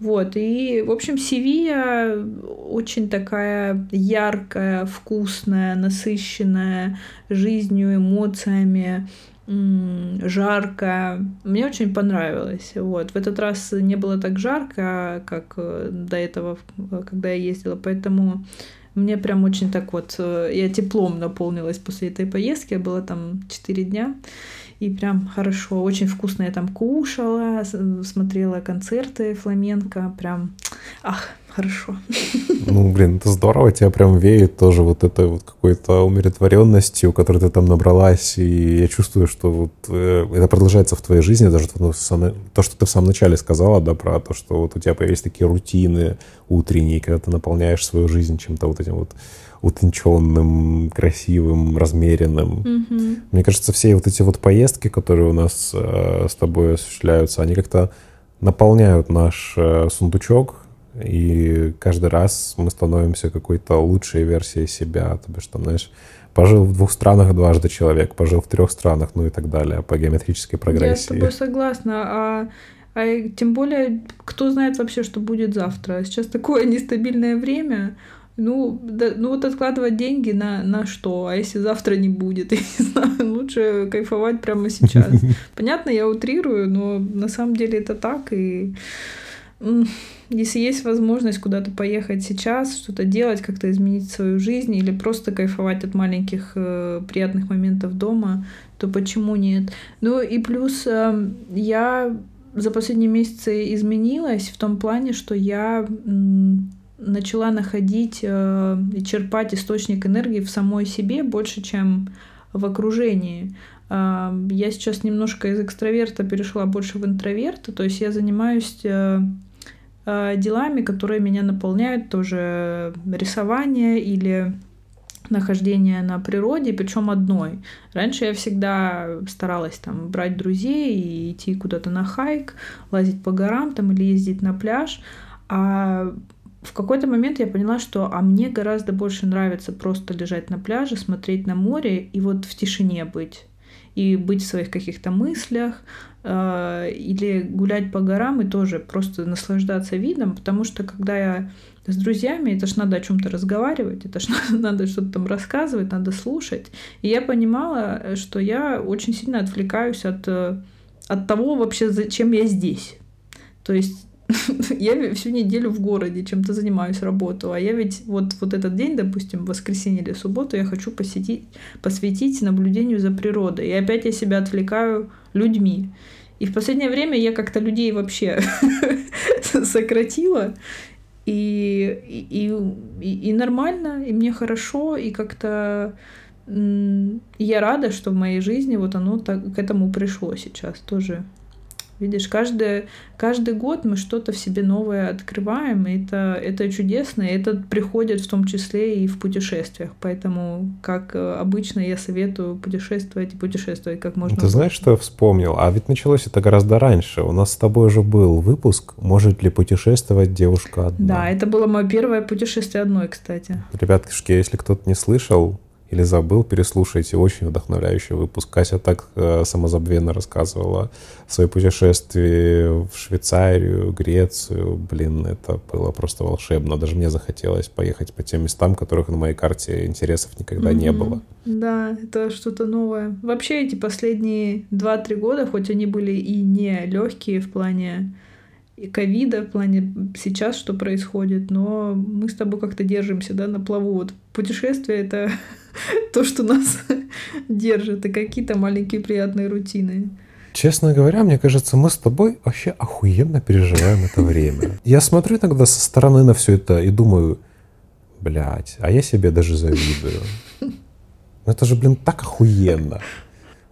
Вот, и, в общем, Севия очень такая яркая, вкусная, насыщенная жизнью, эмоциями, жарко. Мне очень понравилось. Вот. В этот раз не было так жарко, как э, до этого, когда я ездила, поэтому мне прям очень так вот, э, я теплом наполнилась после этой поездки, я была там 4 дня, и прям хорошо, очень вкусно я там кушала, смотрела концерты фламенко, прям, ах, хорошо. Ну, блин, это здорово, тебя прям веет тоже вот этой вот какой-то умиротворенностью, которой ты там набралась, и я чувствую, что вот э, это продолжается в твоей жизни, даже то, то, что ты в самом начале сказала, да, про то, что вот у тебя появились такие рутины утренние, когда ты наполняешь свою жизнь чем-то вот этим вот утонченным, красивым, размеренным. Mm-hmm. Мне кажется, все вот эти вот поездки, которые у нас э, с тобой осуществляются, они как-то наполняют наш э, сундучок, и каждый раз мы становимся какой-то лучшей версией себя. То бишь, там, знаешь, пожил в двух странах дважды человек, пожил в трех странах, ну и так далее, по геометрической прогрессии. Я с тобой согласна. А, а тем более, кто знает вообще, что будет завтра. Сейчас такое нестабильное время. Ну, да, ну вот откладывать деньги на, на что? А если завтра не будет? Я не знаю, лучше кайфовать прямо сейчас. Понятно, я утрирую, но на самом деле это так. И если есть возможность куда-то поехать сейчас, что-то делать, как-то изменить свою жизнь или просто кайфовать от маленьких э, приятных моментов дома, то почему нет? Ну и плюс э, я за последние месяцы изменилась в том плане, что я начала находить э, и черпать источник энергии в самой себе больше, чем в окружении. Э, я сейчас немножко из экстраверта перешла больше в интроверта, то есть я занимаюсь э, Э, делами, которые меня наполняют, тоже рисование или нахождение на природе, причем одной. Раньше я всегда старалась там брать друзей и идти куда-то на хайк, лазить по горам там или ездить на пляж. А в какой-то момент я поняла, что а мне гораздо больше нравится просто лежать на пляже, смотреть на море и вот в тишине быть и быть в своих каких-то мыслях, э, или гулять по горам и тоже просто наслаждаться видом, потому что когда я с друзьями, это ж надо о чем-то разговаривать, это ж надо что-то там рассказывать, надо слушать. И я понимала, что я очень сильно отвлекаюсь от, э, от того вообще, зачем я здесь. То есть я всю неделю в городе чем-то занимаюсь, работу, а я ведь вот, вот этот день, допустим, воскресенье или субботу, я хочу посетить, посвятить наблюдению за природой. И опять я себя отвлекаю людьми. И в последнее время я как-то людей вообще сократила. И, и, и, и нормально, и мне хорошо, и как-то я рада, что в моей жизни вот оно так, к этому пришло сейчас тоже. Видишь, каждый, каждый год мы что-то в себе новое открываем, и это, это чудесно, и это приходит в том числе и в путешествиях. Поэтому, как э, обычно, я советую путешествовать и путешествовать как можно Ты знаешь, что я вспомнил? А ведь началось это гораздо раньше. У нас с тобой уже был выпуск «Может ли путешествовать девушка одна?» Да, это было мое первое путешествие одной, кстати. Ребятки, если кто-то не слышал, или забыл, переслушайте. Очень вдохновляющий выпуск. Кася так э, самозабвенно рассказывала о своей путешествии в Швейцарию, Грецию. Блин, это было просто волшебно. Даже мне захотелось поехать по тем местам, которых на моей карте интересов никогда mm-hmm. не было. Да, это что-то новое. Вообще эти последние 2-3 года, хоть они были и не легкие в плане и ковида, в плане сейчас, что происходит, но мы с тобой как-то держимся, да, на плаву. Вот путешествие — это то, что нас держит, и какие-то маленькие приятные рутины. Честно говоря, мне кажется, мы с тобой вообще охуенно переживаем это время. Я смотрю иногда со стороны на все это и думаю, блядь, а я себе даже завидую. Это же, блин, так охуенно.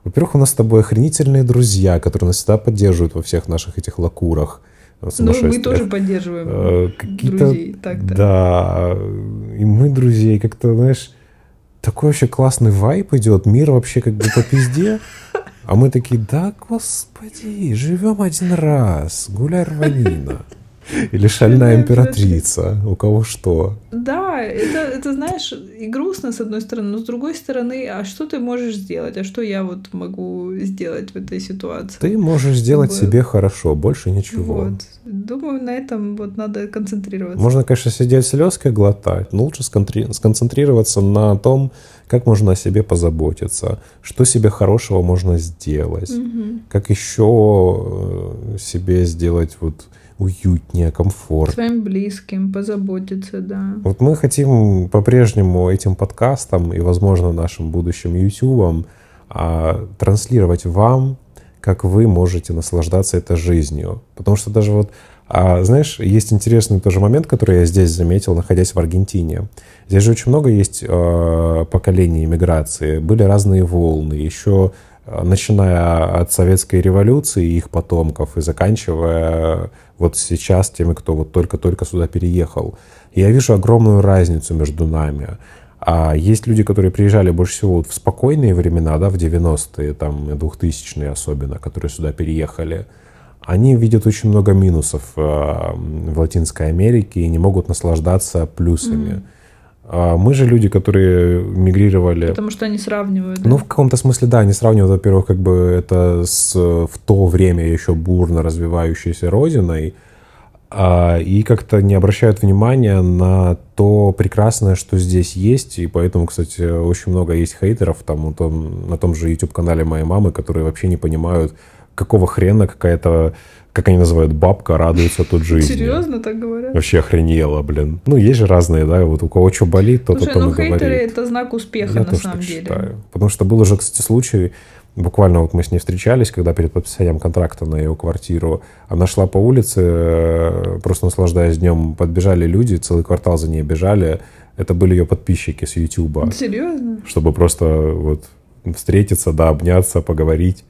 Во-первых, у нас с тобой охренительные друзья, которые нас всегда поддерживают во всех наших этих лакурах. Ну, мы тоже поддерживаем э, друзей. Так-то. Да, и мы друзей. Как-то, знаешь, такой вообще классный вайп идет, мир вообще как бы по пизде. А мы такие, да, господи, живем один раз, гуляй рванина. Или шальная императрица, у кого что. Да, это, это, знаешь, и грустно с одной стороны, но с другой стороны, а что ты можешь сделать? А что я вот могу сделать в этой ситуации? Ты можешь сделать Чтобы... себе хорошо, больше ничего. Вот. Думаю, на этом вот надо концентрироваться. Можно, конечно, сидеть слезкой глотать, но лучше сконцентрироваться на том, как можно о себе позаботиться, что себе хорошего можно сделать, угу. как еще э, себе сделать вот уютнее, комфортнее. Своим близким позаботиться, да. Вот мы хотим по-прежнему этим подкастом и, возможно, нашим будущим YouTube а, транслировать вам, как вы можете наслаждаться этой жизнью. Потому что даже вот, а, знаешь, есть интересный тоже момент, который я здесь заметил, находясь в Аргентине. Здесь же очень много есть э, поколений иммиграции, были разные волны, еще начиная от советской революции и их потомков и заканчивая вот сейчас теми, кто вот только-только сюда переехал. я вижу огромную разницу между нами. А есть люди, которые приезжали больше всего вот в спокойные времена, да, в 90-е, там, 2000-е особенно, которые сюда переехали. Они видят очень много минусов э, в Латинской Америке и не могут наслаждаться плюсами. Mm. А мы же люди, которые мигрировали... Потому что они сравнивают. Да? Ну, в каком-то смысле, да, они сравнивают, во-первых, как бы это с в то время еще бурно развивающейся родиной, а, и как-то не обращают внимания на то прекрасное, что здесь есть. И поэтому, кстати, очень много есть хейтеров там, том, на том же YouTube-канале моей мамы, которые вообще не понимают, какого хрена какая-то как они называют, бабка радуется тут жизни. Серьезно так говорят? Вообще охренела, блин. Ну, есть же разные, да, вот у кого что болит, тот Слушай, о том ну, и говорит. хейтеры — это знак успеха, Я на тоже самом так деле. Считаю. Потому что был уже, кстати, случай, буквально вот мы с ней встречались, когда перед подписанием контракта на ее квартиру, она шла по улице, э, просто наслаждаясь днем, подбежали люди, целый квартал за ней бежали, это были ее подписчики с Ютуба. Серьезно? Чтобы просто вот встретиться, да, обняться, поговорить.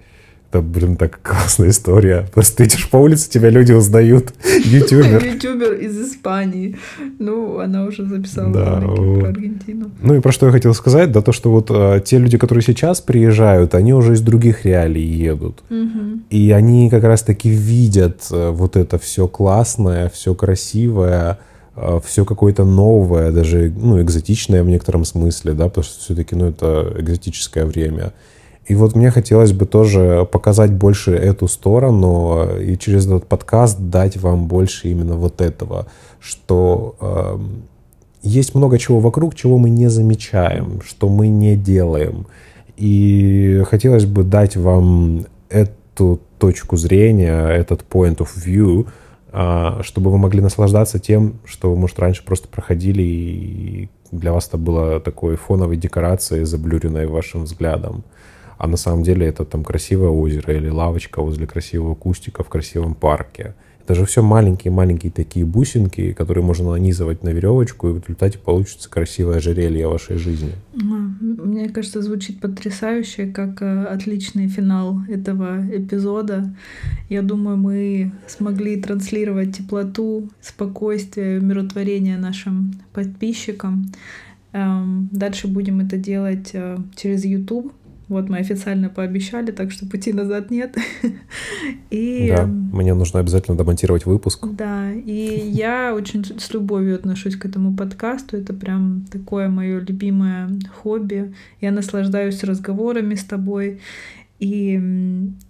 Это, блин, так классная история. Просто ты идешь по улице, тебя люди узнают. Ютубер. Ютубер из Испании. Ну, она уже записала да, вот. про Аргентину. Ну и про что я хотел сказать, да то, что вот а, те люди, которые сейчас приезжают, они уже из других реалий едут. Угу. И они как раз-таки видят а, вот это все классное, все красивое, а, все какое-то новое, даже ну, экзотичное в некотором смысле, да, потому что все-таки ну, это экзотическое время. И вот мне хотелось бы тоже показать больше эту сторону и через этот подкаст дать вам больше именно вот этого, что э, есть много чего вокруг, чего мы не замечаем, что мы не делаем. И хотелось бы дать вам эту точку зрения, этот point of view, а, чтобы вы могли наслаждаться тем, что вы, может, раньше просто проходили, и для вас это было такой фоновой декорацией, заблюренной вашим взглядом. А на самом деле это там красивое озеро или лавочка возле красивого кустика в красивом парке – это же все маленькие-маленькие такие бусинки, которые можно нанизывать на веревочку, и в результате получится красивое ожерелье вашей жизни. Мне кажется, звучит потрясающе, как э, отличный финал этого эпизода. Я думаю, мы смогли транслировать теплоту, спокойствие, умиротворение нашим подписчикам. Эм, дальше будем это делать э, через YouTube. Вот мы официально пообещали, так что пути назад нет. И... Да, мне нужно обязательно домонтировать выпуск. Да, и я очень с любовью отношусь к этому подкасту. Это прям такое мое любимое хобби. Я наслаждаюсь разговорами с тобой. И,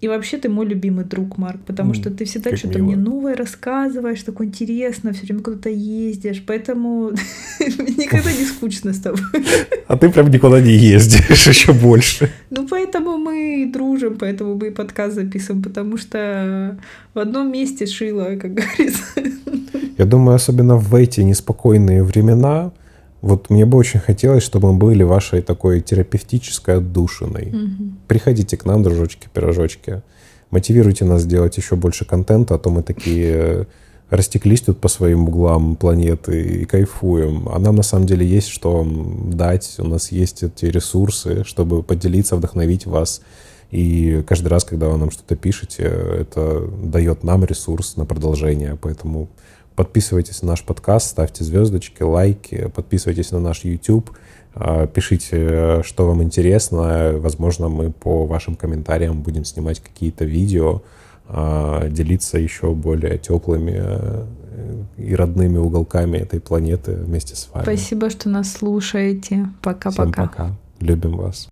и вообще ты мой любимый друг, Марк, потому mm, что ты всегда что-то мне новое рассказываешь, такое интересно, все время куда-то ездишь, поэтому никогда не скучно с тобой. А ты прям никуда не ездишь, еще больше. Ну, поэтому мы дружим, поэтому мы и подкаст записываем, потому что в одном месте шило, как говорится. Я думаю, особенно в эти неспокойные времена, вот мне бы очень хотелось, чтобы мы были вашей такой терапевтической отдушиной. Угу. Приходите к нам, дружочки, пирожочки. Мотивируйте нас делать еще больше контента, а то мы такие э, растеклись тут по своим углам планеты и кайфуем. А нам на самом деле есть что дать. У нас есть эти ресурсы, чтобы поделиться, вдохновить вас. И каждый раз, когда вы нам что-то пишете, это дает нам ресурс на продолжение. Поэтому Подписывайтесь на наш подкаст, ставьте звездочки, лайки, подписывайтесь на наш YouTube, а, пишите, что вам интересно. Возможно, мы по вашим комментариям будем снимать какие-то видео, а, делиться еще более теплыми э, и родными уголками этой планеты вместе с вами. Спасибо, что нас слушаете. Пока-пока. Пока. Любим вас.